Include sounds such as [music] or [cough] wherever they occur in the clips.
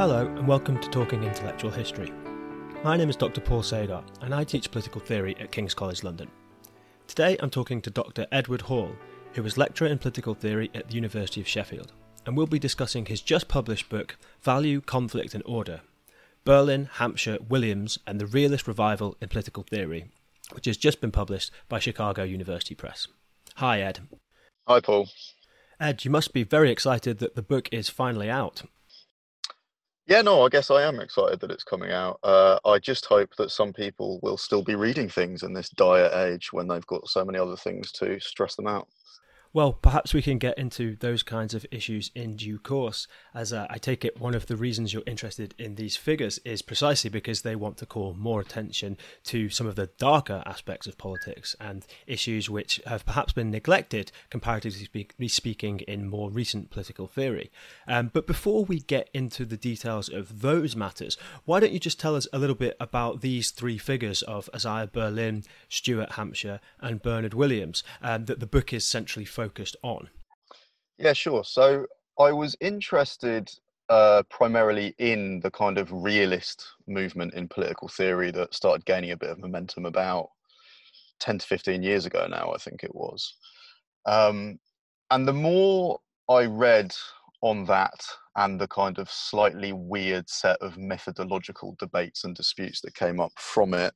Hello, and welcome to Talking Intellectual History. My name is Dr. Paul Sagar, and I teach political theory at King's College London. Today I'm talking to Dr. Edward Hall, who is lecturer in political theory at the University of Sheffield, and we'll be discussing his just published book, Value, Conflict and Order Berlin, Hampshire, Williams, and the Realist Revival in Political Theory, which has just been published by Chicago University Press. Hi, Ed. Hi, Paul. Ed, you must be very excited that the book is finally out. Yeah, no, I guess I am excited that it's coming out. Uh, I just hope that some people will still be reading things in this dire age when they've got so many other things to stress them out. Well, perhaps we can get into those kinds of issues in due course, as uh, I take it one of the reasons you're interested in these figures is precisely because they want to call more attention to some of the darker aspects of politics and issues which have perhaps been neglected, comparatively speak- speaking, in more recent political theory. Um, but before we get into the details of those matters, why don't you just tell us a little bit about these three figures of Isaiah Berlin, Stuart Hampshire, and Bernard Williams um, that the book is centrally focused focused on? Yeah, sure. So I was interested uh, primarily in the kind of realist movement in political theory that started gaining a bit of momentum about 10 to 15 years ago now, I think it was. Um, and the more I read on that and the kind of slightly weird set of methodological debates and disputes that came up from it,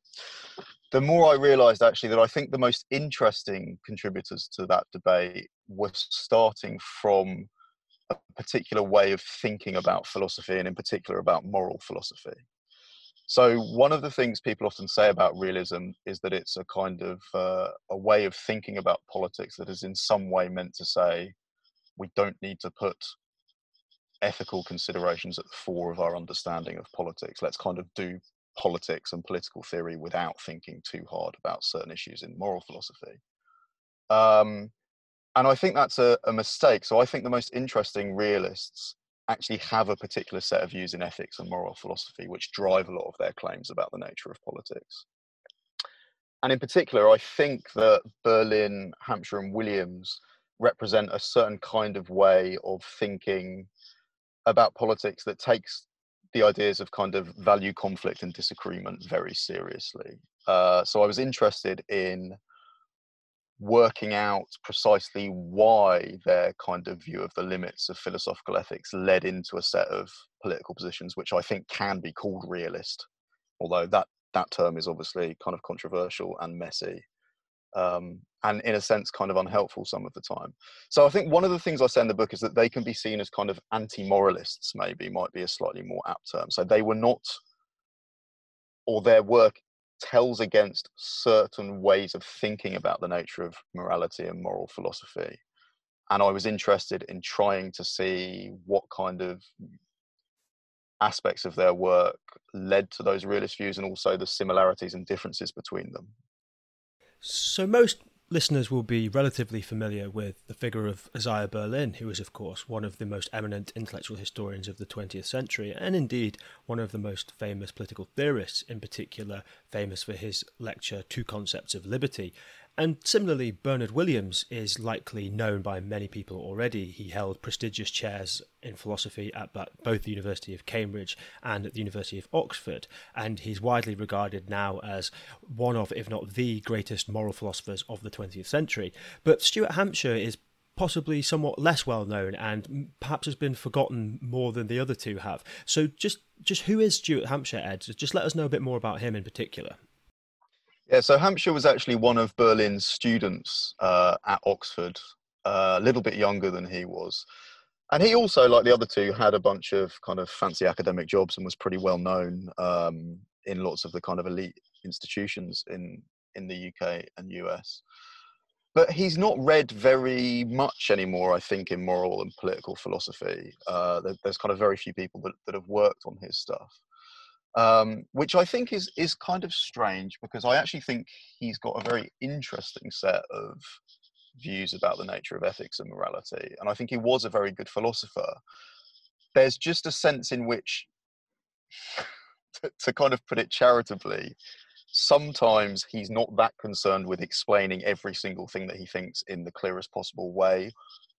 the more I realized actually that I think the most interesting contributors to that debate were starting from a particular way of thinking about philosophy and in particular about moral philosophy. So one of the things people often say about realism is that it's a kind of uh, a way of thinking about politics that is in some way meant to say we don't need to put ethical considerations at the fore of our understanding of politics. Let's kind of do politics and political theory without thinking too hard about certain issues in moral philosophy. Um, and I think that's a, a, mistake. So I think the most interesting realists actually have a particular set of views in ethics and moral philosophy, which drive a lot of their claims about the nature of politics. And in particular, I think that Berlin, Hampshire, and Williams represent a certain kind of way of thinking about politics that takes the ideas of kind of value conflict and disagreement very seriously. Uh, so I was interested in working out precisely why their kind of view of the limits of philosophical ethics led into a set of political positions which I think can be called realist, although that that term is obviously kind of controversial and messy um, and in a sense kind of unhelpful some of the time. So I think one of the things I say in the book is that they can be seen as kind of anti-moralists, maybe might be a slightly more apt term. So they were not, or their work tells against certain ways of thinking about the nature of morality and moral philosophy. And I was interested in trying to see what kind of aspects of their work led to those realist views and also the similarities and differences between them. So, most listeners will be relatively familiar with the figure of Isaiah Berlin, who is, of course, one of the most eminent intellectual historians of the 20th century, and indeed one of the most famous political theorists, in particular, famous for his lecture Two Concepts of Liberty. And similarly, Bernard Williams is likely known by many people already. He held prestigious chairs in philosophy at both the University of Cambridge and at the University of Oxford, and he's widely regarded now as one of, if not the greatest moral philosophers of the 20th century. But Stuart Hampshire is possibly somewhat less well known and perhaps has been forgotten more than the other two have. So just just who is Stuart Hampshire, Ed? Just let us know a bit more about him in particular. Yeah, so Hampshire was actually one of Berlin's students uh, at Oxford, uh, a little bit younger than he was. And he also, like the other two, had a bunch of kind of fancy academic jobs and was pretty well known um, in lots of the kind of elite institutions in, in the UK and US. But he's not read very much anymore, I think, in moral and political philosophy. Uh, there, there's kind of very few people that, that have worked on his stuff um, which I think is is kind of strange because I actually think he's got a very interesting set of views about the nature of ethics and morality, and I think he was a very good philosopher. There's just a sense in which, [laughs] to, to kind of put it charitably, sometimes he's not that concerned with explaining every single thing that he thinks in the clearest possible way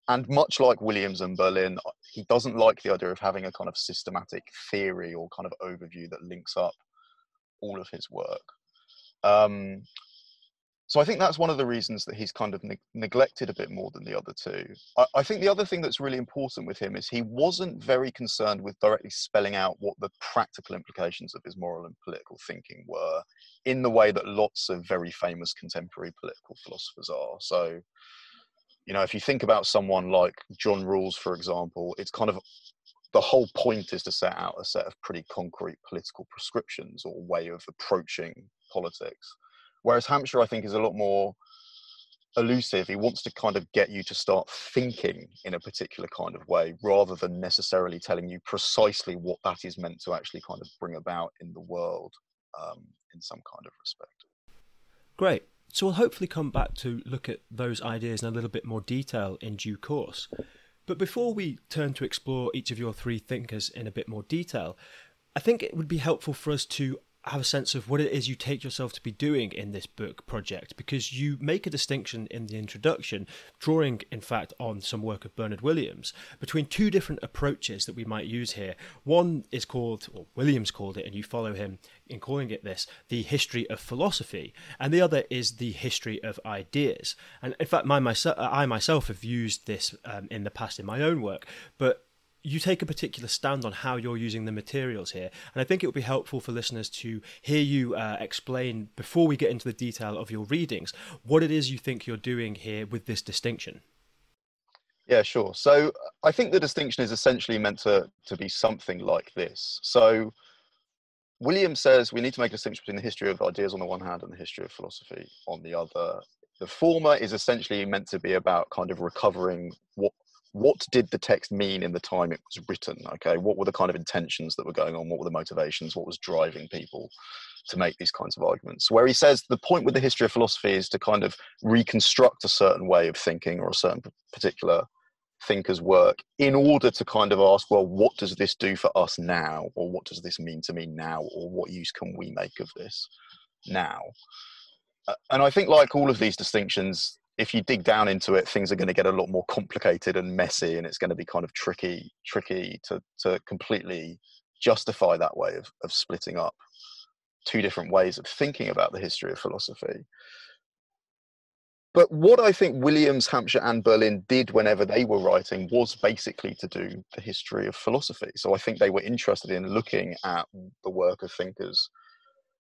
and much like Williams and Berlin, he doesn't like the idea of having a kind of systematic theory or kind of overview that links up all of his work. Um, so I think that's one of the reasons that he's kind of ne- neglected a bit more than the other two. I, I, think the other thing that's really important with him is he wasn't very concerned with directly spelling out what the practical implications of his moral and political thinking were in the way that lots of very famous contemporary political philosophers are. So, you know, if you think about someone like John Rawls, for example, it's kind of the whole point is to set out a set of pretty concrete political prescriptions or way of approaching politics Whereas Hampshire, I think, is a lot more elusive. He wants to kind of get you to start thinking in a particular kind of way rather than necessarily telling you precisely what that is meant to actually kind of bring about in the world um, in some kind of respect. Great. So we'll hopefully come back to look at those ideas in a little bit more detail in due course. But before we turn to explore each of your three thinkers in a bit more detail, I think it would be helpful for us to have a sense of what it is you take yourself to be doing in this book project because you make a distinction in the introduction, drawing in fact on some work of Bernard Williams, between two different approaches that we might use here. One is called, or Williams called it, and you follow him in calling it this, the history of philosophy, and the other is the history of ideas. And in fact, my, myself, I myself have used this um, in the past in my own work, but you take a particular stand on how you're using the materials here. And I think it would be helpful for listeners to hear you uh, explain, before we get into the detail of your readings, what it is you think you're doing here with this distinction. Yeah, sure. So I think the distinction is essentially meant to, to be something like this. So William says we need to make a distinction between the history of ideas on the one hand and the history of philosophy on the other. The former is essentially meant to be about kind of recovering what what did the text mean in the time it was written okay? What were the kind of intentions that were going on? What were the motivations? What was driving people to make these kinds of arguments? Where he says the point with the history of philosophy is to kind of reconstruct a certain way of thinking or a certain particular thinker's work in order to kind of ask well what does this do for us now? Or what does this mean to me now? Or what use can we make of this now? Uh, and i think like all of these distinctions if you dig down into it, things are going to get a lot more complicated and messy, and it's going to be kind of tricky, tricky to to completely justify that way of of splitting up two different ways of thinking about the history of philosophy. But what I think Williams, Hampshire, and Berlin did whenever they were writing was basically to do the history of philosophy. So I think they were interested in looking at the work of thinkers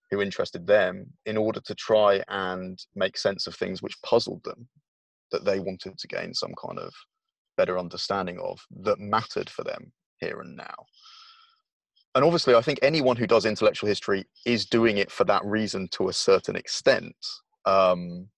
who interested them in order to try and make sense of things which puzzled them that they wanted to gain some kind of better understanding of that mattered for them here and now. And obviously, I think anyone who does intellectual history is doing it for that reason to a certain extent. Um,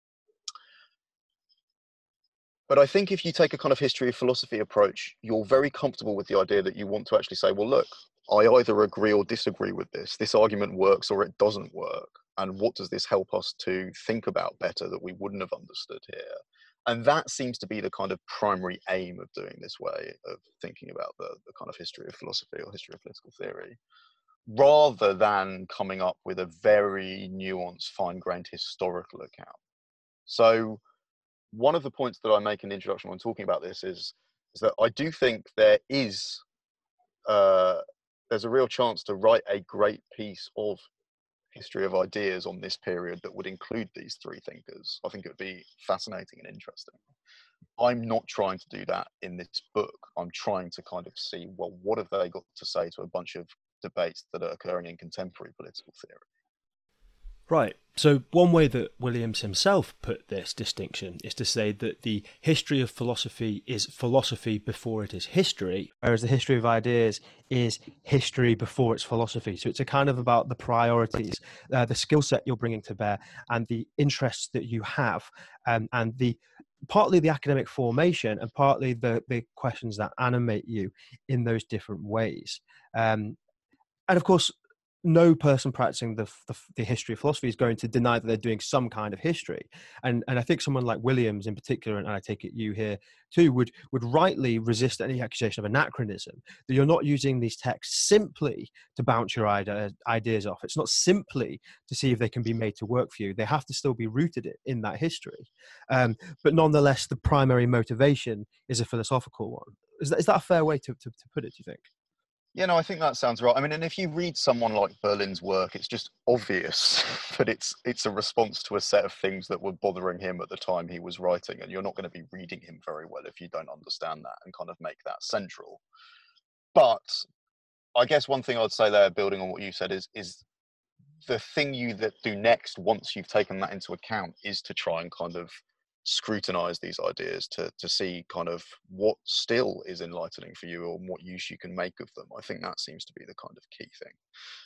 but I think if you take a kind of history of philosophy approach, you're very comfortable with the idea that you want to actually say, well, look, I either agree or disagree with this. This argument works or it doesn't work. And what does this help us to think about better that we wouldn't have understood here? And that seems to be the kind of primary aim of doing this way of thinking about the, the kind of history of philosophy or history of political theory, rather than coming up with a very nuanced, fine grained historical account. So, one of the points that I make in the introduction when talking about this is, is that I do think there is uh, there's a real chance to write a great piece of history of ideas on this period that would include these three thinkers. I think it would be fascinating and interesting. I'm not trying to do that in this book. I'm trying to kind of see, well, what have they got to say to a bunch of debates that are occurring in contemporary political theory? Right. So, one way that Williams himself put this distinction is to say that the history of philosophy is philosophy before it is history, whereas the history of ideas is history before it's philosophy. So, it's a kind of about the priorities, uh, the skill set you're bringing to bear, and the interests that you have, um, and the partly the academic formation and partly the, the questions that animate you in those different ways. Um, and of course, no person practicing the, the, the history of philosophy is going to deny that they're doing some kind of history, and and I think someone like Williams in particular, and I take it you here too, would would rightly resist any accusation of anachronism that you're not using these texts simply to bounce your ideas off. It's not simply to see if they can be made to work for you. They have to still be rooted in that history, um, but nonetheless, the primary motivation is a philosophical one. Is that, is that a fair way to, to, to put it? Do you think? Yeah, no, I think that sounds right. I mean, and if you read someone like Berlin's work, it's just obvious [laughs] that it's it's a response to a set of things that were bothering him at the time he was writing, and you're not going to be reading him very well if you don't understand that and kind of make that central. But I guess one thing I'd say there, building on what you said, is is the thing you that do next once you've taken that into account is to try and kind of scrutinize these ideas to to see kind of what still is enlightening for you or what use you can make of them. I think that seems to be the kind of key thing.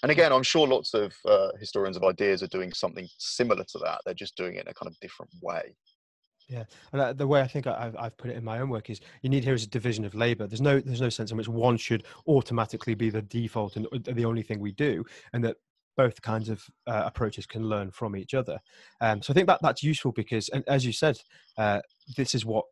And hmm. again i'm sure lots of uh, historians of ideas are doing something similar to that. They're just doing it in a kind of different way. Yeah, and uh, the way I think I've, I've put it in my own work is you need here is a division of labor. There's no there's no sense in which one should automatically be the default and uh, the only thing we do, and that both kinds of uh, approaches can learn from each other. Um, so I think that that's useful because, and as you said, uh, this is what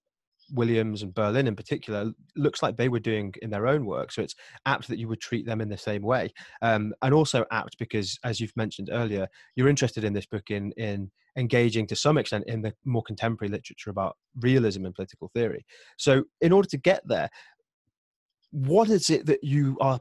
Williams and Berlin in particular looks like they were doing in their own work. So it's apt that you would treat them in the same way, um, and also apt because, as you've mentioned earlier, you're interested in this book in in engaging to some extent in the more contemporary literature about realism and political theory. So in order to get there, what is it that you are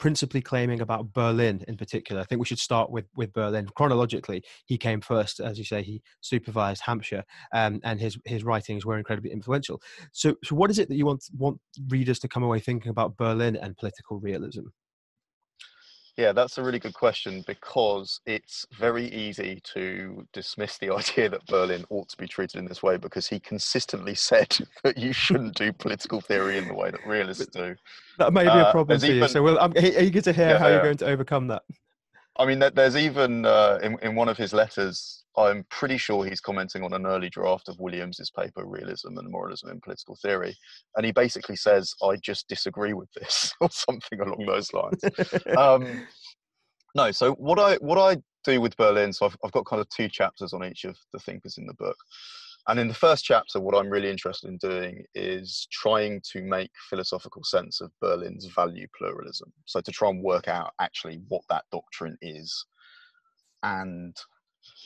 principally claiming about Berlin in particular. I think we should start with with Berlin chronologically. He came first, as you say. He supervised Hampshire, um, and his his writings were incredibly influential. So, so what is it that you want want readers to come away thinking about Berlin and political realism? Yeah, that's a really good question because it's very easy to dismiss the [laughs] idea that Berlin ought to be treated in this way because he consistently [laughs] said that you shouldn't do political theory in the way that realists do. That may be a uh, problem uh, for even, you. So we'll, I'm eager to hear yeah, how you're going to overcome that. I mean, there's even uh, in, in one of his letters, I'm pretty sure he's commenting on an early draft of Williams's paper, Realism and Moralism in Political Theory. And he basically says, I just disagree with this, [laughs] or something along those lines. um, no, so what I what I do with Berlin, so I've, I've got kind of two chapters on each of the thinkers in the book. And in the first chapter, what I'm really interested in doing is trying to make philosophical sense of Berlin's value pluralism. So to try and work out actually what that doctrine is and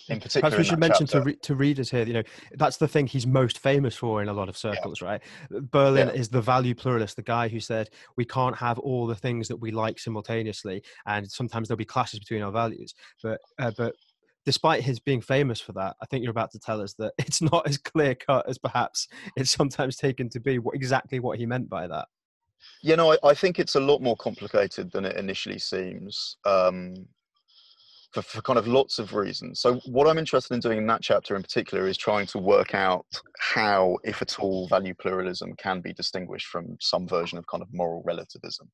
in particular. Perhaps we should mention chapter, to re- to readers here, you know, that's the thing he's most famous for in a lot of circles, yeah. right? Berlin yeah. is the value pluralist, the guy who said we can't have all the things that we like simultaneously, and sometimes there'll be clashes between our values. But uh, but despite his being famous for that, I think you're about to tell us that [laughs] it's not as clear cut as perhaps it's sometimes taken to be. What exactly what he meant by that? You know, I, I think it's a lot more complicated than it initially seems. Um, for, for kind of lots of reasons. So, what I'm interested in doing in that chapter in particular is trying to work out how, if at all, value pluralism can be distinguished from some version of kind of moral relativism.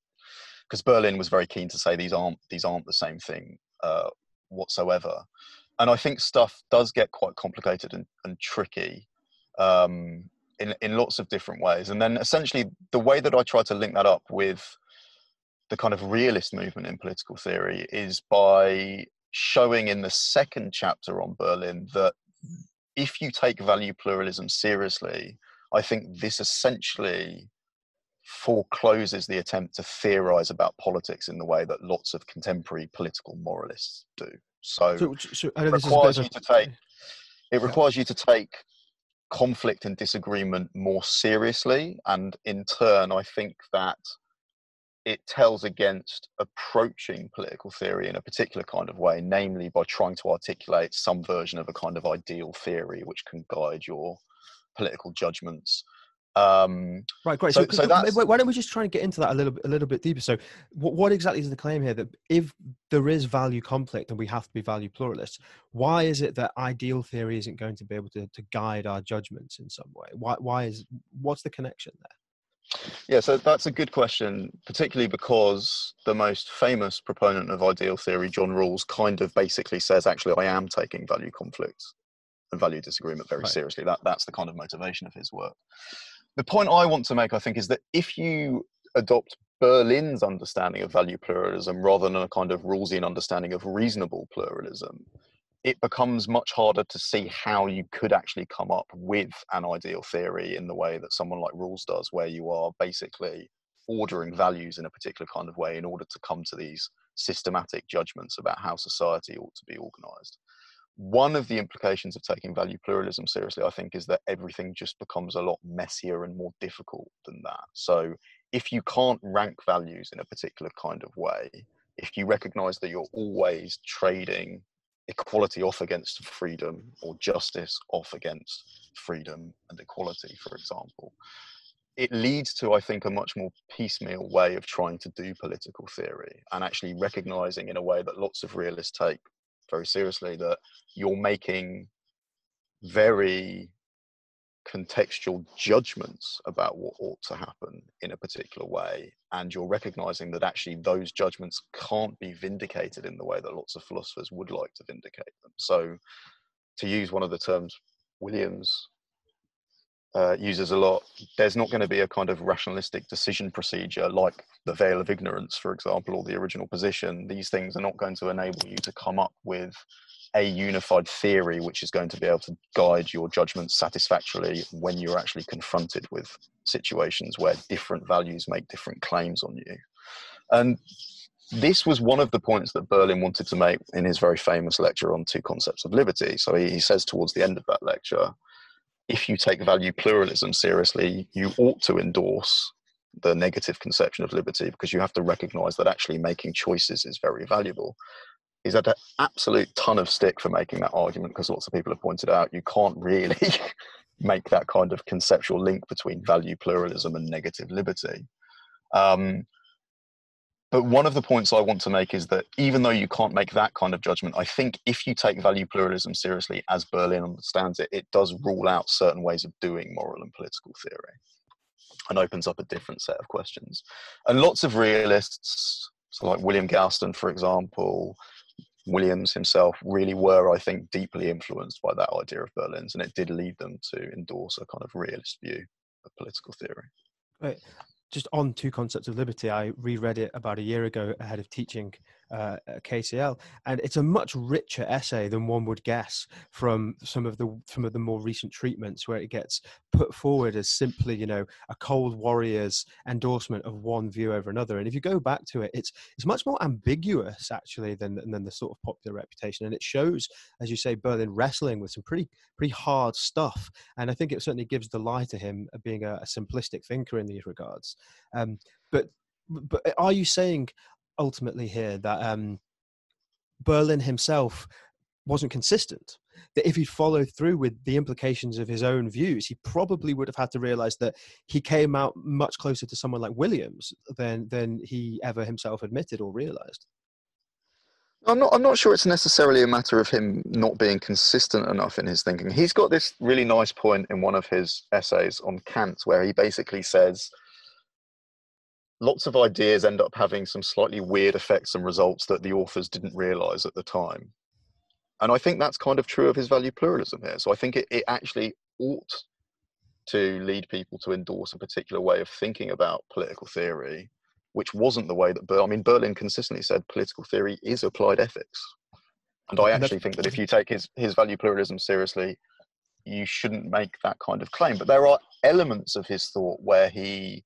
Because Berlin was very keen to say these aren't these aren't the same thing uh, whatsoever, and I think stuff does get quite complicated and, and tricky. Um, in, in lots of different ways. And then essentially, the way that I try to link that up with the kind of realist movement in political theory is by showing in the second chapter on Berlin that if you take value pluralism seriously, I think this essentially forecloses the attempt to theorize about politics in the way that lots of contemporary political moralists do. So, so, so it requires you to take it requires you to take conflict and disagreement more seriously, and in turn, I think that it tells against approaching political theory in a particular kind of way, namely by trying to articulate some version of a kind of ideal theory which can guide your political judgments. Um, right, great. So, so, so why don't we just try and get into that a little bit, a little bit deeper? So, what, what exactly is the claim here that if there is value conflict and we have to be value pluralists, why is it that ideal theory isn't going to be able to, to guide our judgments in some way? Why, why is what's the connection there? Yeah, so that's a good question, particularly because the most famous proponent of ideal theory, John Rawls, kind of basically says, actually, I am taking value conflict and value disagreement very right. seriously. That that's the kind of motivation of his work. The point I want to make, I think, is that if you adopt Berlin's understanding of value pluralism rather than a kind of Rawlsian understanding of reasonable pluralism, it becomes much harder to see how you could actually come up with an ideal theory in the way that someone like Rawls does, where you are basically ordering values in a particular kind of way in order to come to these systematic judgments about how society ought to be organized. One of the implications of taking value pluralism seriously, I think, is that everything just becomes a lot messier and more difficult than that. So, if you can't rank values in a particular kind of way, if you recognize that you're always trading equality off against freedom or justice off against freedom and equality, for example, it leads to, I think, a much more piecemeal way of trying to do political theory and actually recognizing in a way that lots of realists take very seriously that you're making very contextual judgments about what ought to happen in a particular way and you're recognizing that actually those judgments can't be vindicated in the way that lots of philosophers would like to vindicate them so to use one of the terms williams uh, uses a lot, there's not going to be a kind of rationalistic decision procedure like the veil of ignorance, for example, or the original position. These things are not going to enable you to come up with a unified theory which is going to be able to guide your judgment satisfactorily when you're actually confronted with situations where different values make different claims on you. And this was one of the points that Berlin wanted to make in his very famous lecture on two concepts of liberty. So he, he says towards the end of that lecture, if you take value pluralism seriously, you ought to endorse the negative conception of liberty because you have to recognize that actually making choices is very valuable. He's had an absolute ton of stick for making that argument because lots of people have pointed out you can't really [laughs] make that kind of conceptual link between value pluralism and negative liberty. Um, but one of the points I want to make is that even though you can't make that kind of judgment, I think if you take value pluralism seriously, as Berlin understands it, it does rule out certain ways of doing moral and political theory and opens up a different set of questions. And lots of realists, so like William Galston, for example, Williams himself, really were, I think, deeply influenced by that idea of Berlin's, and it did lead them to endorse a kind of realist view of political theory. Right just on two concepts of liberty, I reread it about a year ago ahead of teaching uh, KCL, and it's a much richer essay than one would guess from some of the some of the more recent treatments, where it gets put forward as simply, you know, a cold warrior's endorsement of one view over another. And if you go back to it, it's it's much more ambiguous actually than than the sort of popular reputation, and it shows, as you say, Berlin wrestling with some pretty pretty hard stuff. And I think it certainly gives the lie to him of being a, a simplistic thinker in these regards. Um, but but are you saying ultimately here that um, Berlin himself wasn't consistent. That if he'd followed through with the implications of his own views, he probably would have had to realize that he came out much closer to someone like Williams than than he ever himself admitted or realized. I'm not. I'm not sure it's necessarily a matter of him not being consistent enough in his thinking. He's got this really nice point in one of his essays on Kant, where he basically says lots of ideas end up having some slightly weird effects and results that the authors didn't realize at the time. And I think that's kind of true of his value pluralism here. So I think it, it actually ought to lead people to endorse a particular way of thinking about political theory, which wasn't the way that Ber- I mean Berlin consistently said political theory is applied ethics. And I actually think that if you take his, his value pluralism seriously, you shouldn't make that kind of claim. But there are elements of his thought where he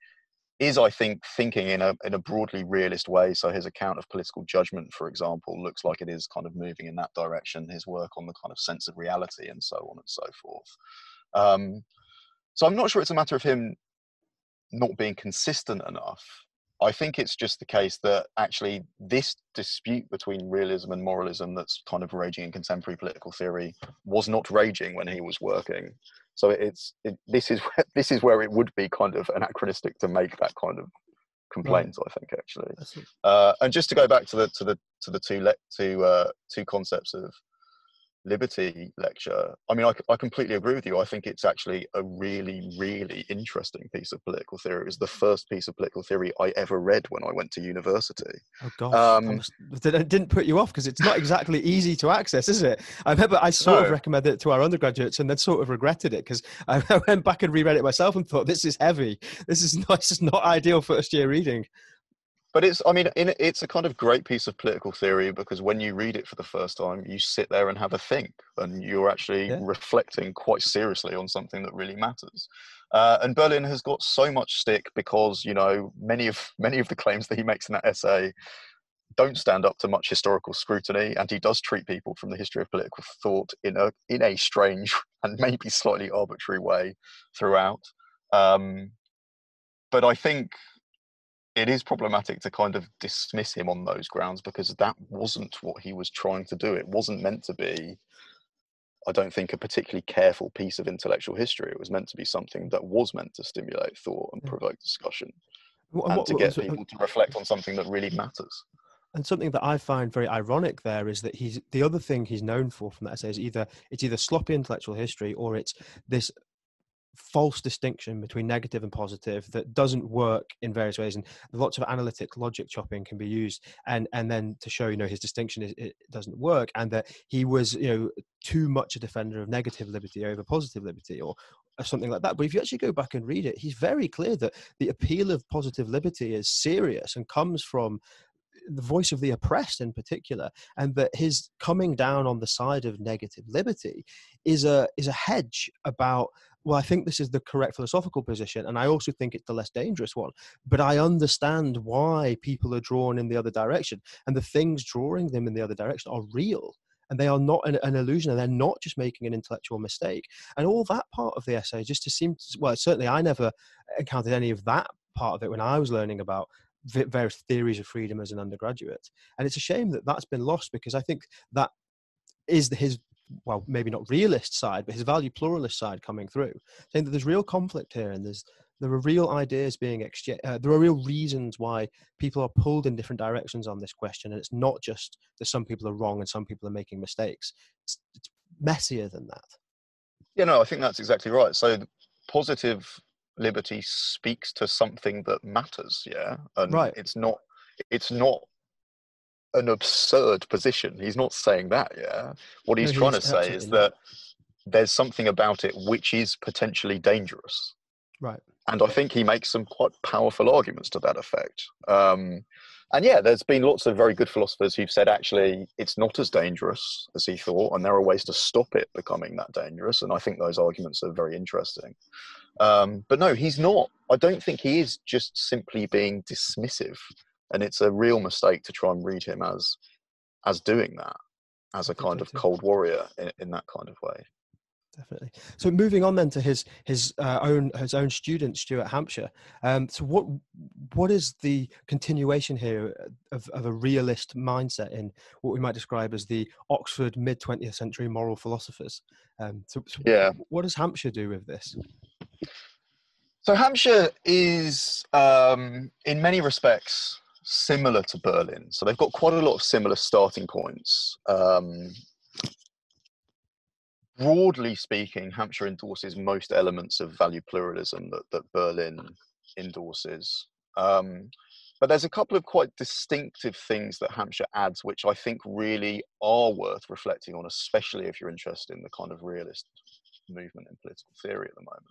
is, I think, thinking in a in a broadly realist way. So his account of political judgment, for example, looks like it is kind of moving in that direction. His work on the kind of sense of reality and so on and so forth. Um, so I'm not sure it's a matter of him not being consistent enough. I think it's just the case that actually this dispute between realism and moralism that's kind of raging in contemporary political theory was not raging when he was working. So it's it, this is [laughs] where, this is where it would be kind of anachronistic to make that kind of complaint. Right. I think actually, uh, and just to go back to the to the to the two le- two uh, two concepts of liberty lecture i mean I, I completely agree with you. I think it's actually a really really interesting piece of political theory. It was the first piece of political theory i ever read when i went to university. Oh gosh. Um, it didn't put you off because it's not exactly easy to access is it? I remember i sort no. of recommended it to our undergraduates and then sort of regretted it because I, [laughs] I went back and reread it myself and thought this is heavy. This is [laughs] not this is not ideal first year reading but it's i mean in, it's a kind of great piece of political theory because when you read it for the first time you sit there and have a think and you're actually yeah. reflecting quite seriously on something that really matters uh, and berlin has got so much stick because you know many of many of the claims that he makes in that essay don't stand up to much historical scrutiny, and he does treat people from the history of political thought in a in a strange [laughs] and maybe slightly arbitrary way throughout. Um, but I think it is problematic to kind of dismiss him on those grounds because that wasn't what he was trying to do. It wasn't meant to be. I don't think a particularly careful piece of intellectual history. It was meant to be something that was meant to stimulate thought and provoke discussion, and, and what, to get people to reflect on something that really matters. And something that I find very ironic there is that he's the other thing he's known for from that essay is either it's either sloppy intellectual history or it's this false distinction between negative and positive that doesn't work in various ways and lots of analytic logic chopping can be used and and then to show you know his distinction is it doesn't work and that he was you know too much a defender of negative liberty over positive liberty or, or something like that. But if you actually go back and read it he's very clear that the appeal of positive liberty is serious and comes from the voice of the oppressed in particular, and that his coming down on the side of negative liberty is a is a hedge about well, I think this is the correct philosophical position, and I also think it's the less dangerous one. But I understand why people are drawn in the other direction, and the things drawing them in the other direction are real, and they are not an, an illusion, and they're not just making an intellectual mistake. And all that part of the essay just to seem to, well, certainly I never encountered any of that part of it when I was learning about various theories of freedom as an undergraduate. And it's a shame that that's been lost because I think that is his well maybe not realist side but his value pluralist side coming through saying that there's real conflict here and there's there are real ideas being exchanged uh, there are real reasons why people are pulled in different directions on this question. And it's not just that some people are wrong and some people are making mistakes. It's, it's messier than that. Yeah no i think that's exactly right. So positive liberty speaks to something that matters yeah? And right. it's not it's not an absurd position he's not saying that yeah what he's no, trying he's to say is that there's something about it which is potentially dangerous right and i think he makes some quite powerful arguments to that effect um, and yeah, there's been lots of very good philosophers who've said actually it's not as dangerous as he thought, and there are ways to stop it becoming that dangerous. And I think those arguments are very interesting. Um, but no, he's not. I don't think he is just simply being dismissive, and it's a real mistake to try and read him as as doing that, as a kind of cold warrior in, in that kind of way definitely. So moving on then to his his uh, own his own student Stuart Hampshire. Um, so what what is the continuation here of, of a realist mindset in what we might describe as the Oxford mid twentieth century moral philosophers? Um, so, so yeah, what does Hampshire do with this? So Hampshire is um, in many respects similar to Berlin. So they've got quite a lot of similar starting points. Um, broadly speaking, Hampshire endorses most elements of value pluralism that, that Berlin endorses. Um, but there's a couple of quite distinctive things that Hampshire adds, which I think really are worth reflecting on, especially if you're interested in the kind of realist movement in political theory at the moment.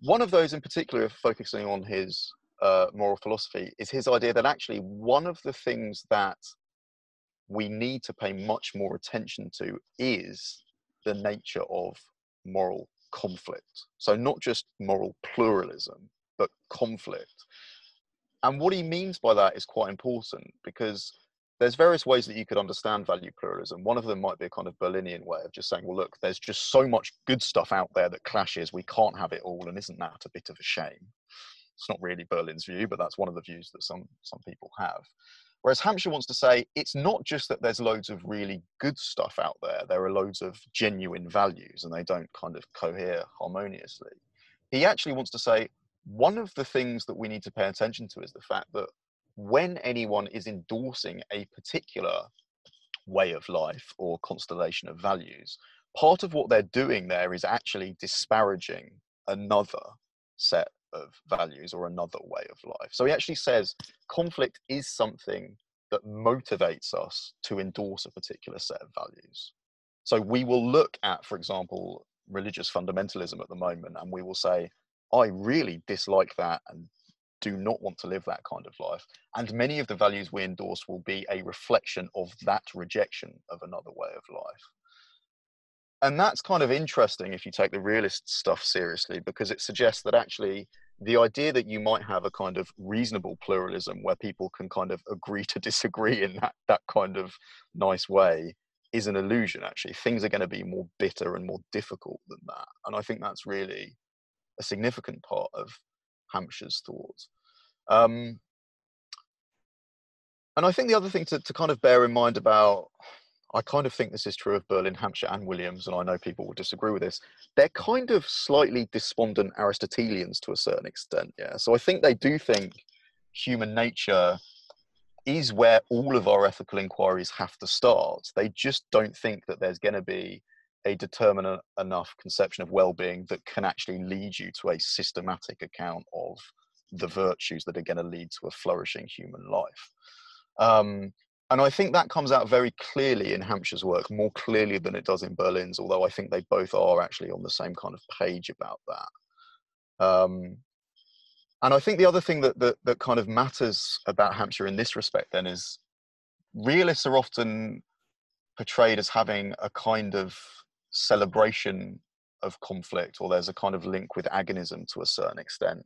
One of those, in particular, focusing on his uh, moral philosophy, is his idea that actually one of the things that we need to pay much more attention to is the nature of moral conflict. So, not just moral pluralism, but conflict. And what he means by that is quite important because there's various ways that you could understand value pluralism. One of them might be a kind of Berlinian way of just saying, well, look, there's just so much good stuff out there that clashes. We can't have it all. And isn't that a bit of a shame? It's not really Berlin's view, but that's one of the views that some, some people have. Whereas Hampshire wants to say it's not just that there's loads of really good stuff out there, there are loads of genuine values and they don't kind of cohere harmoniously. He actually wants to say one of the things that we need to pay attention to is the fact that when anyone is endorsing a particular way of life or constellation of values, part of what they're doing there is actually disparaging another set of values or another way of life. So he actually says conflict is something that motivates us to endorse a particular set of values. So we will look at, for example, religious fundamentalism at the moment, and we will say, I really dislike that, and do not want to live that kind of life. And many of the values we endorse will be a reflection of that rejection of another way of life. And that's kind of interesting if you take the realist stuff seriously, because it suggests that actually the idea that you might have a kind of reasonable pluralism where people can kind of agree to [laughs] disagree in that, that kind of nice way is an illusion actually things are going to be more bitter and more difficult than that and i think that's really a significant part of Hampshire's thoughts. Um, and I think the other thing to, to kind of bear in mind about, I kind of think this is true of Berlin, Hampshire, and Williams, and I know people will disagree with this. They're kind of slightly despondent Aristotelians to a certain extent. Yeah. So I think they do think human nature is where all of our ethical inquiries have to start. They just don't think that there's going to be a determinate enough conception of well-being that can actually lead you to a systematic account of the virtues that are going to lead to a flourishing human life. Um, and I think that comes out very clearly in Hampshire's work, more clearly than it does in Berlin's, although I think they both are actually on the same kind of page about that. Um, and I think the other thing that, that, that kind of matters about Hampshire in this respect then is realists are often portrayed as having a kind of celebration of conflict or there's a kind of link with agonism to a certain extent.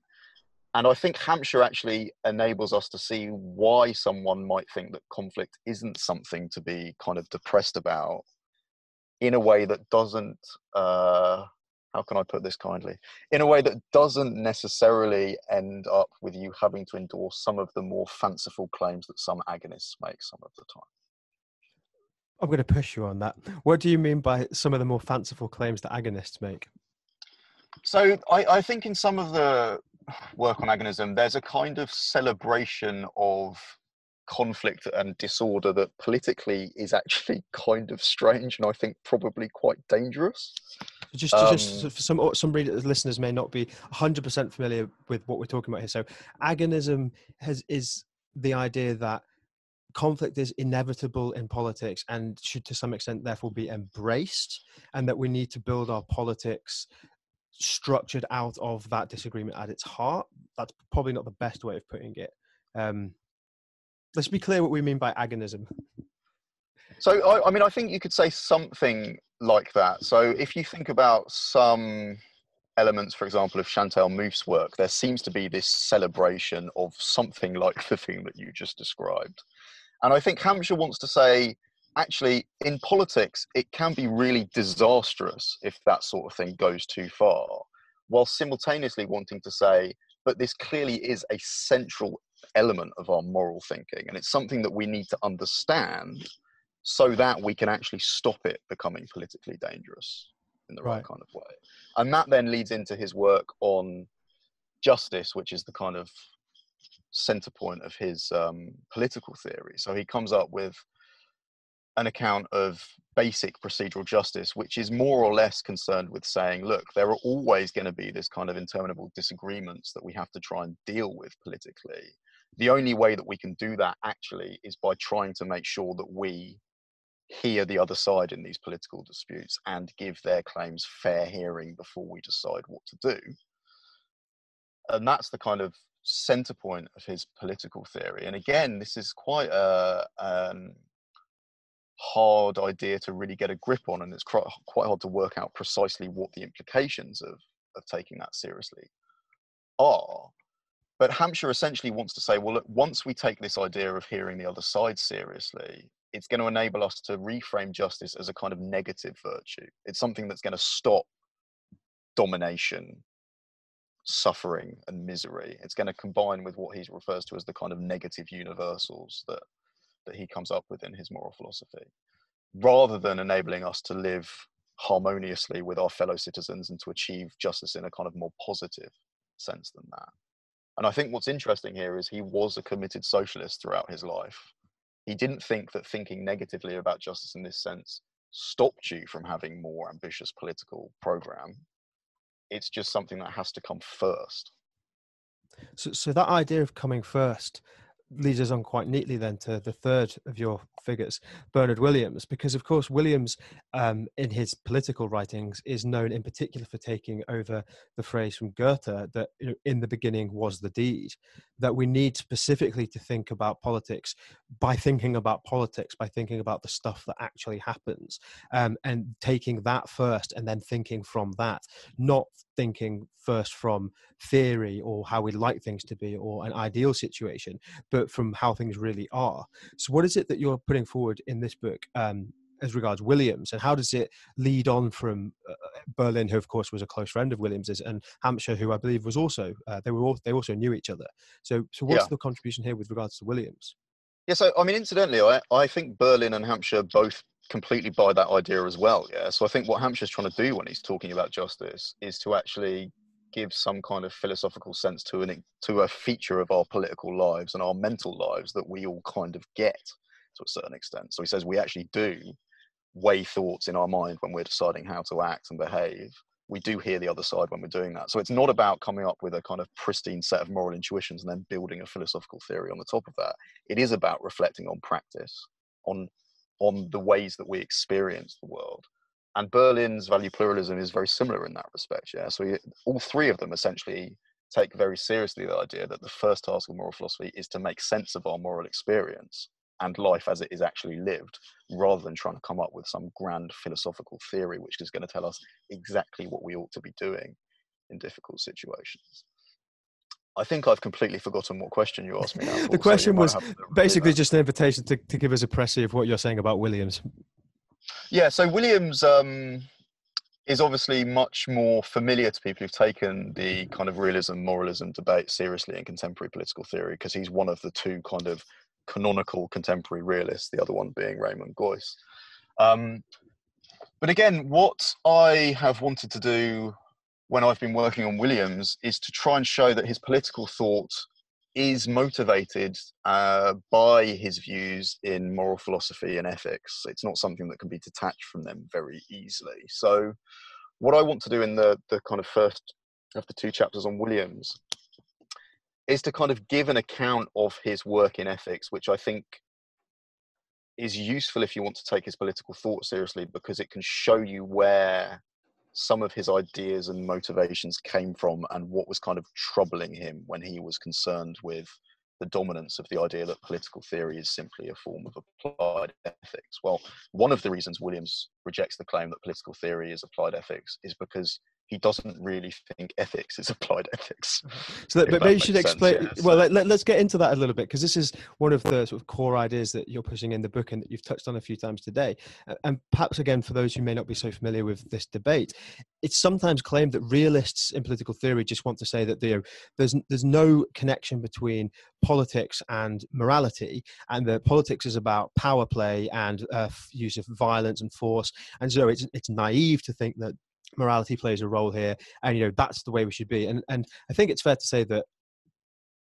And I think Hampshire actually enables us to see why someone might think that conflict isn't something to be kind of depressed about in a way that doesn't, uh, how can I put this kindly? In a way that doesn't necessarily end up with you having to endorse some of the more fanciful claims that some agonists make some of the time. I'm going to push you on that. What do you mean by some of the more fanciful claims that agonists make? So I, I think in some of the work on agonism, there's a kind of celebration of conflict and disorder that politically is actually [laughs] kind of strange and I think probably quite dangerous. Just, um, just for some some readers, listeners may not be 100% familiar with what we're talking about here. So, agonism has is the idea that conflict is inevitable in politics and should to some extent therefore be embraced and that we need to build our politics structured out of that disagreement at its heart that's probably not the best way of putting it um, let's be clear what we mean by agonism so I, I mean i think you could say something like that so if you think about some elements, for example, of Chantal Mouffe's work, there seems to be this celebration of something like the thing that you just described. And I think Hampshire wants to say, actually, in politics, it can be really disastrous if that sort of thing goes too far, while simultaneously wanting to say, but this clearly is a central element of our moral thinking. And it's something that we need to understand so that we can actually stop it becoming politically dangerous in the right, right kind of way. And that then leads into his work on justice, which is the kind of center point of his um, political theory. So he comes up with an account of basic procedural justice, which is more or less concerned with saying, look, there are always going to be this kind of interminable disagreements that we have to try and deal with politically. The only way that we can do that actually is by trying to make sure that we hear the other side in these political disputes and give their claims fair hearing before we decide what to do. And that's the kind of center point of his political theory. And again, this is quite a um, hard idea to really get a grip on, and it's quite, hard to work out precisely what the implications of, of taking that seriously are. But Hampshire essentially wants to say, well, look, once we take this idea of hearing the other side seriously, it's going to enable us to reframe justice as a kind of negative virtue. It's something that's going to stop domination suffering and misery. It's going to combine with what he refers to as the kind of negative universals that that he comes up with in his moral philosophy, rather than enabling us to live harmoniously with our fellow citizens and to achieve justice in a kind of more positive sense than that. And I think what's interesting here is he was a committed socialist throughout his life. He didn't think that thinking negatively about justice in this sense stopped you from having more ambitious political program it's just something that has to come first so, so that idea of coming first leads us on quite neatly then to the third of your figures, Bernard Williams, because of course Williams, um, in his political writings, is known in particular for taking over the phrase from Goethe that you know, in the beginning was the deed. That we need specifically to think about politics by thinking about politics, by thinking about the stuff that actually happens, um, and taking that first, and then thinking from that, not thinking first from theory or how we like things to be or an ideal situation, but from how things really are. So, what is it that you're putting forward in this book um, as regards Williams, and how does it lead on from uh, Berlin, who of course was a close friend of Williams's, and Hampshire, who I believe was also uh, they were all, they also knew each other. So, so what's yeah. the contribution here with regards to Williams? Yeah, so I mean, incidentally, I, I think Berlin and Hampshire both completely buy that idea as well. Yeah, so I think what Hampshire's trying to do when he's talking about justice is to actually give some kind of philosophical sense to an to a feature of our political lives and our mental lives that we all kind of get to a certain extent. So he says we actually do weigh thoughts in our mind when we're deciding how to act and behave. We do hear the other side when we're doing that. So it's not about coming up with a kind of pristine set of moral intuitions and then building a philosophical theory on the top of that. It is about reflecting on practice, on on the ways that we experience the world and Berlin's value pluralism is very similar in that respect. Yeah, so all three of them essentially take very seriously the idea that the first task of moral philosophy is to make sense of our moral experience and life as it is actually lived, rather than trying to come up with some grand philosophical theory which is going to tell us exactly what we ought to be doing in difficult situations. I think I've completely forgotten what question you asked me. Now, [laughs] the question so was basically just an invitation to, to give us a précis of what you're saying about Williams. Yeah, so Williams um, is obviously much more familiar to people who've taken the kind of realism moralism debate seriously in contemporary political theory because he's one of the two kind of canonical contemporary realists, the other one being Raymond Geuss. Um, but again, what I have wanted to do when I've been working on Williams is to try and show that his political thought is motivated uh, by his views in moral philosophy and ethics. It's not something that can be detached from them very easily. So, what I want to do in the the kind of first of the two chapters on Williams is to kind of give an account of his work in ethics, which I think is useful if you want to take his political thought seriously because it can show you where some of his ideas and motivations came from and what was kind of troubling him when he was concerned with the dominance of the idea that political theory is simply a form of applied ethics. Well, one of the reasons Williams rejects the claim that political theory is applied ethics is because he doesn't really think ethics is [laughs] applied ethics. So, that, but maybe you should explain. Yeah, well, let, us get into that a little bit because this is one of the sort of core ideas that you're pushing in the book and that you've touched on a few times today. And perhaps again, for those who may not be so familiar with this debate, it's sometimes claimed that realists in political theory just want to say that you know, there's there's no connection between politics and morality, and that politics is about power play and uh, use of violence and force, and so it's it's naive to think that morality plays a role here and you know that's the way we should be and and i think it's fair to say that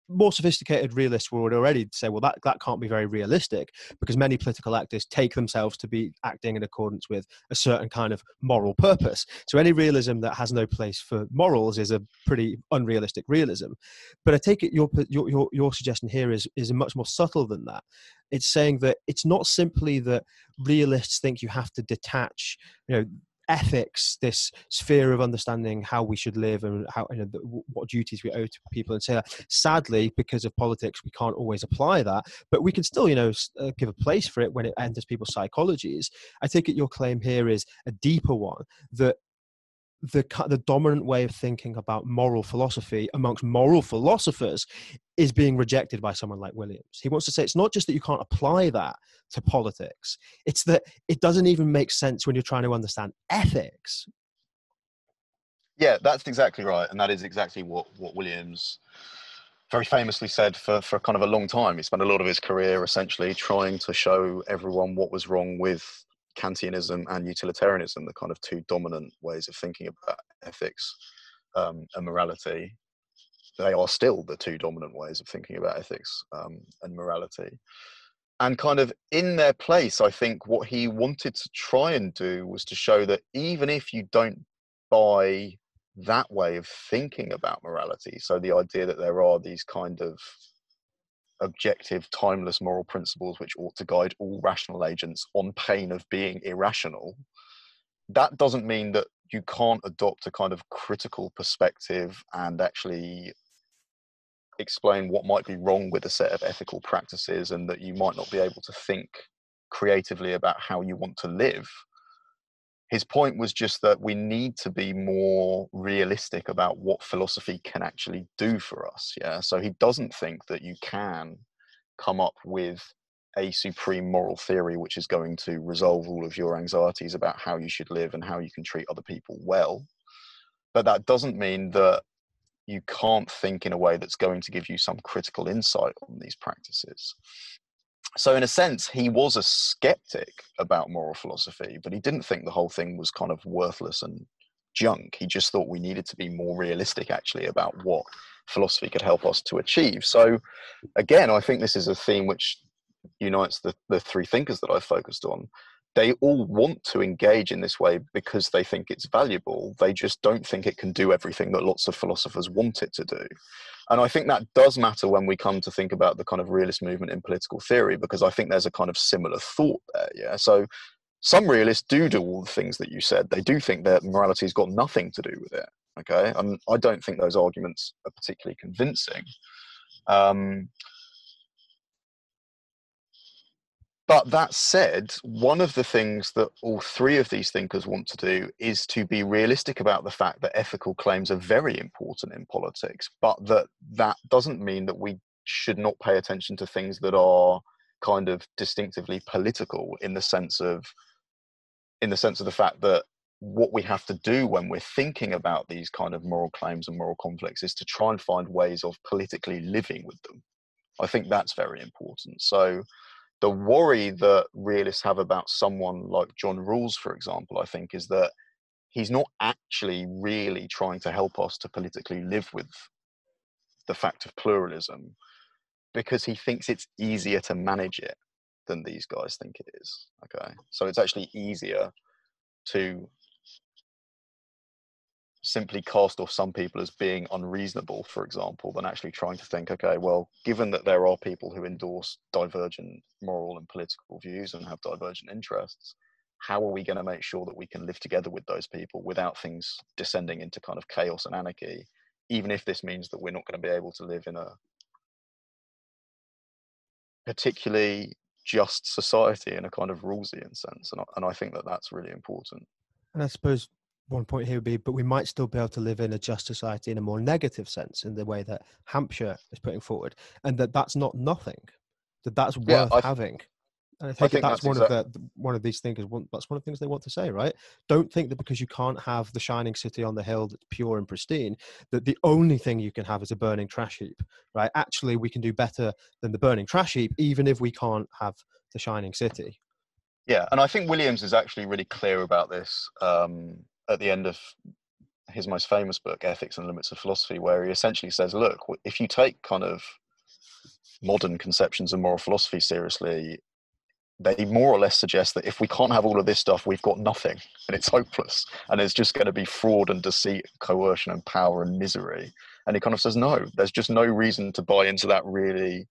more sophisticated realists would already say, well, that, that can't be very realistic because many political actors take themselves to be acting in accordance with a certain kind of moral purpose. So any realism that has no place for morals is a pretty unrealistic realism. But I take it your, your, your, your suggestion here is, is much more subtle than that. It's saying that it's not simply that realists think you have to detach, you know, ethics, this sphere of understanding how we should live and how you know, what duties we owe to people, and say that sadly, because of politics, we can't always apply that, but we can still, you know, uh, give a place for it when it enters people's psychologies. I take it your claim here is a deeper one that the the dominant way of thinking about moral philosophy amongst moral philosophers is being rejected by someone like Williams. He wants to say it's not just that you can't apply that to politics; it's that it doesn't even make sense when you're trying to understand ethics. Yeah, that's exactly right, and that is exactly what what Williams very famously said for, for kind of a long time. He spent a lot of his career essentially trying to show everyone what was wrong with Kantianism and utilitarianism, the kind of two dominant ways of thinking about ethics um, and morality, they are still the two dominant ways of thinking about ethics um, and morality. And kind of in their place, I think what he wanted to try and do was to show that even if you don't buy that way of thinking about morality, so the idea that there are these kind of objective, timeless moral principles which ought to guide all rational agents on pain of being irrational, that doesn't mean that you can't adopt a kind of critical perspective and actually explain what might be wrong with a set of ethical practices and that you might not be able to think creatively about how you want to live. His point was just that we need to be more realistic about what philosophy can actually do for us. Yeah. So he doesn't think that you can come up with a supreme moral theory which is going to resolve all of your anxieties about how you should live and how you can treat other people well. But that doesn't mean that you can't think in a way that's going to give you some critical insight on these practices. So, in a sense, he was a skeptic about moral philosophy, but he didn't think the whole thing was kind of worthless and junk. He just thought we needed to be more realistic, actually, about what philosophy could help us to achieve. So, again, I think this is a theme which unites the, the three thinkers that I've focused on they all want to engage in this way because they think it's valuable. They just don't think it can do everything that lots of philosophers want it to do. And I think that does matter when we come to think about the kind of realist movement in political theory, because I think there's a kind of similar thought there. Yeah. So some realists do do all the things that you said. They do think that morality's got nothing to do with it. Okay. And I don't think those arguments are particularly convincing. Um, But that said, one of the things that all three of these thinkers want to do is to be realistic about the fact that ethical claims are very important in politics, but that that doesn't mean that we should not pay attention to things that are kind of distinctively political in the sense of in the sense of the fact that what we have to do when we're thinking about these kind of moral claims and moral conflicts is to try and find ways of politically living with them. I think that's very important. So the worry that realists have about someone like John Rawls, for example, I think, is that he's not actually really trying to help us to politically live with the fact of pluralism because he thinks it's easier to manage it than these guys think it is. Okay. So it's actually easier to simply cast off some people as being unreasonable, for example, than actually trying to think, okay, well, given that there are people who endorse divergent moral and political views and have divergent interests, how are we going to make sure that we can live together with those people without things descending into kind of chaos and anarchy, even if this means that we're not going to be able to live in a particularly just society in a kind of Rawlsian sense? And I, and I think that that's really important. And I suppose one point here would be, but we might still be able to live in a just society in a more negative sense, in the way that Hampshire is putting forward, and that that's not nothing, that that's worth yeah, I, having. And I think, I think that's, that's, one exactly. of the one of these thinkers. That's one of the things they want to say, right? Don't think that because you can't have the shining city on the hill that's pure and pristine, that the only thing you can have is a burning trash heap, right? Actually, we can do better than the burning trash heap, even if we can't have the shining city. Yeah, and I think Williams is actually really clear about this. Um, at the end of his most famous book, Ethics and Limits of Philosophy, where he essentially says, look, if you take kind of modern conceptions of moral philosophy seriously, they more or less suggest that if we can't have all of this stuff, we've got nothing [laughs] and it's hopeless. And it's just going to be fraud and deceit, coercion and power and misery. And he kind of says, no, there's just no reason to buy into that really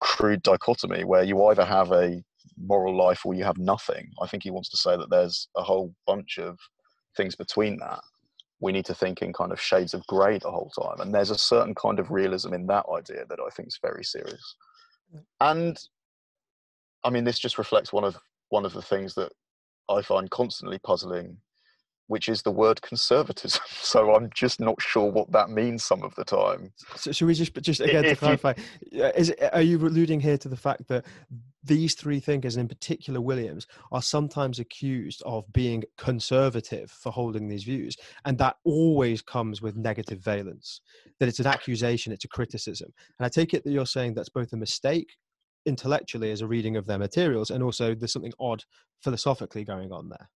crude dichotomy where you either have a moral life or you have nothing. I think he wants to say that there's a whole bunch of things between that we need to think in kind of shades of grey the whole time and there's a certain kind of realism in that idea that i think is very serious and i mean this just reflects one of one of the things that i find constantly puzzling which is the word conservatism. [laughs] So I'm just not sure what that means some of the time. So should we just just again to clarify? You, is it, are you alluding here to the fact that these three thinkers, and in particular Williams, are sometimes accused of being conservative for holding these views, and that always comes with negative valence. That it's an accusation, it's a criticism, and I take it that you're saying that's both a mistake intellectually as a reading of their materials, and also there's something odd philosophically going on there.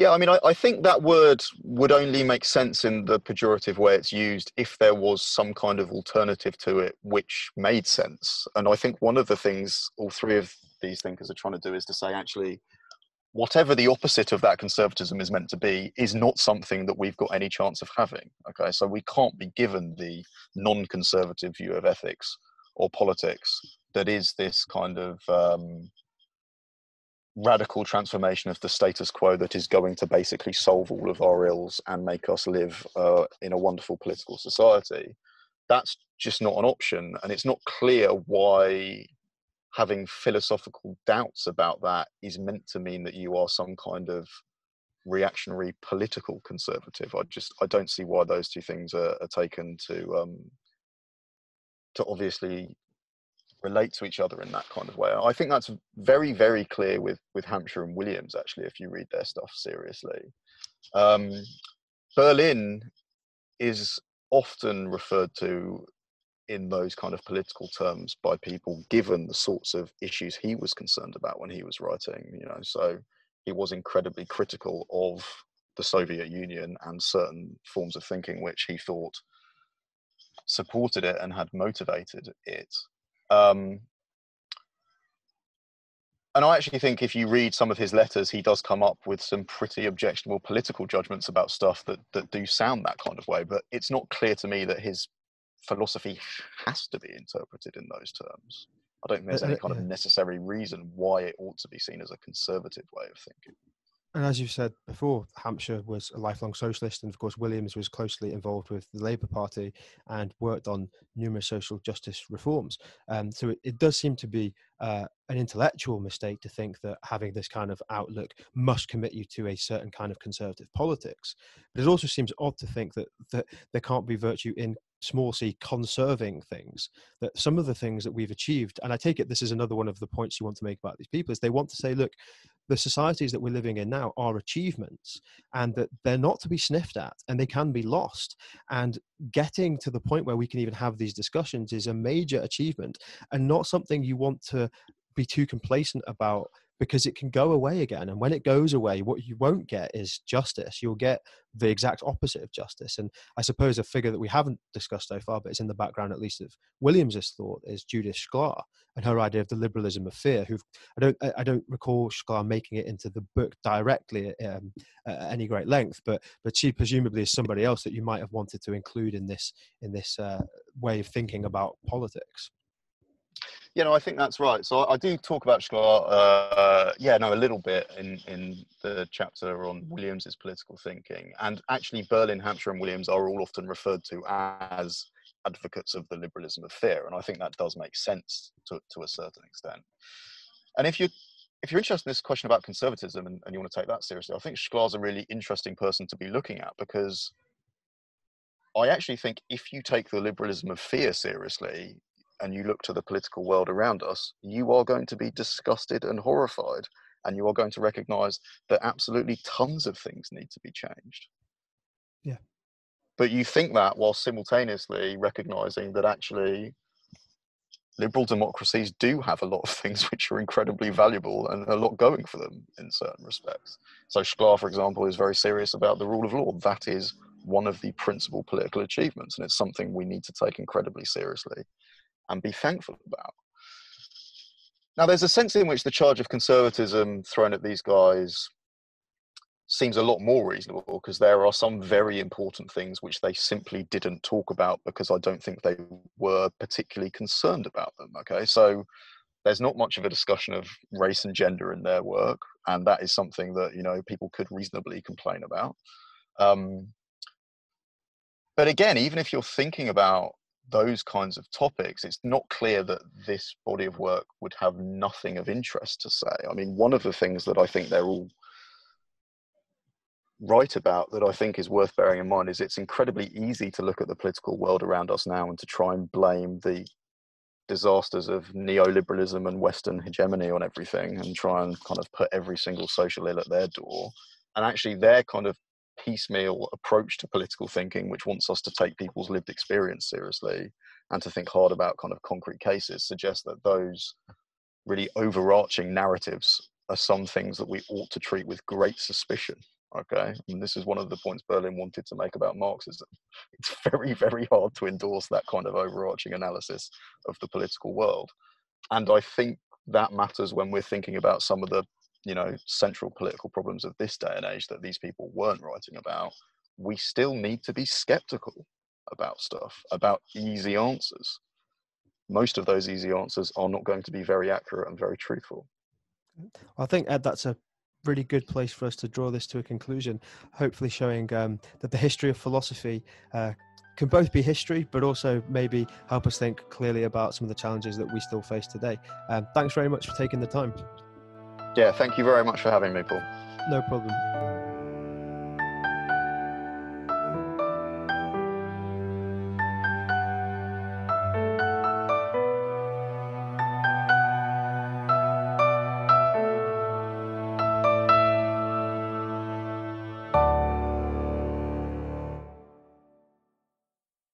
Yeah, I mean, I, I, think that word would only make sense in the pejorative way it's used if there was some kind of alternative to it which made sense. And I think one of the things all three of these thinkers are trying to do is to say, actually, whatever the opposite of that conservatism is meant to be is not something that we've got any chance of having. Okay, so we can't be given the non conservative view of ethics or politics that is this kind of um, radical transformation of the status quo that is going to basically solve all of our ills and make us live uh, in a wonderful political society. That's just not an option, and it's not clear why having philosophical doubts about that is meant to mean that you are some kind of reactionary political conservative. I just I don't see why those two things are, are taken to um, to obviously relate to each other in that kind of way. I think that's very very clear with with Hampshire and Williams actually if you read their stuff seriously. Um, Berlin is often referred to in those kind of political terms by people given the sorts of issues he was concerned about when he was writing you know so he was incredibly critical of the soviet union and certain forms of thinking which he thought supported it and had motivated it um, and I actually think if you read some of his letters, he does come up with some pretty objectionable political judgments about stuff that that do sound that kind of way. But it's not clear to me that his philosophy has to be interpreted in those terms. I don't think there's any kind of necessary reason why it ought to be seen as a conservative way of thinking. And as you've said before, Hampshire was a lifelong socialist, and of course, Williams was closely involved with the Labour Party and worked on numerous social justice reforms. Um, so it, it, does seem to be uh, an intellectual mistake to think that having this kind of outlook must commit you to a certain kind of conservative politics. But it also seems odd to think that, that there can't be virtue in small c conserving things that some of the things that we've achieved and i take it this is another one of the points you want to make about these people is they want to say look the societies that we're living in now are achievements and that they're not to be sniffed at and they can be lost. And getting to the point where we can even have these discussions is a major achievement and not something you want to be too complacent about because it can go away again. And when it goes away, what you won't get is justice. You'll get the exact opposite of justice. And I suppose a figure that we haven't discussed so far, but it's in the background at least of Williams's thought, is Judith Shklar and her idea of the liberalism of fear. Who I don't I don't recall Shklar making it into the book directly um, at any great length, but but she presumably is somebody else that you might have wanted to include in this in this uh, way of thinking about politics. Yeah, no, I think that's right. So I, do talk about Shklar, uh, yeah, no, a little bit in, in the chapter on Williams's political thinking. And actually, Berlin, Hampshire, and Williams are all often referred to as advocates of the liberalism of fear. And I think that does make sense to, to a certain extent. And if you if you're interested in this question about conservatism and, and you want to take that seriously, I think Shklar's a really interesting person to be looking at because I actually think if you take the liberalism of fear seriously, and you look to the political world around us, you are going to be disgusted and horrified. And you are going to recognize that absolutely tons of things need to be changed. Yeah. But you think that while simultaneously recognizing that actually liberal democracies do have a lot of [laughs] things which are incredibly valuable and a lot going for them in certain respects. So Shklar, for example, is very serious about the rule of law. That is one of the principal political achievements, and it's something we need to take incredibly seriously and be thankful about. Now, there's a sense in which the charge of conservatism thrown at these guys seems a lot more reasonable because there are some very important things which they simply didn't talk about because I don't think they were particularly concerned about them. Okay, so there's not much of a discussion of race and gender in their work, and that is something that you know people could reasonably complain about. Um, but again, even if you're thinking about those kinds of topics, it's not clear that this body of work would have nothing of interest to say. I mean, one of the things that I think they're all right about that I think is worth bearing in mind is it's incredibly easy to look at the political world around us now and to try and blame the disasters of neoliberalism and Western hegemony on everything and try and kind of put every single social ill at their door. And actually, they're kind of piecemeal approach to political thinking, which wants us to take people's lived experience seriously and to think hard about kind of concrete cases, suggests that those really overarching narratives are some things that we ought to treat with great suspicion. Okay, and this is one of the points Berlin wanted to make about Marxism. [laughs] It's very, very hard to endorse that kind of overarching analysis of the political world. And I think that matters when we're thinking about some of the you know central political problems of this day and age that these people weren't writing about we still need to be skeptical about stuff about easy answers most of those easy answers are not going to be very accurate and very truthful. I think Ed, that's a really good place for us to draw this to a conclusion. Hopefully, showing um, that the history of philosophy uh, can both be history, but also maybe help us think clearly about some of the challenges that we still face today. Um, thanks very much for taking the time. Yeah, thank you very much for having me, Paul. No problem.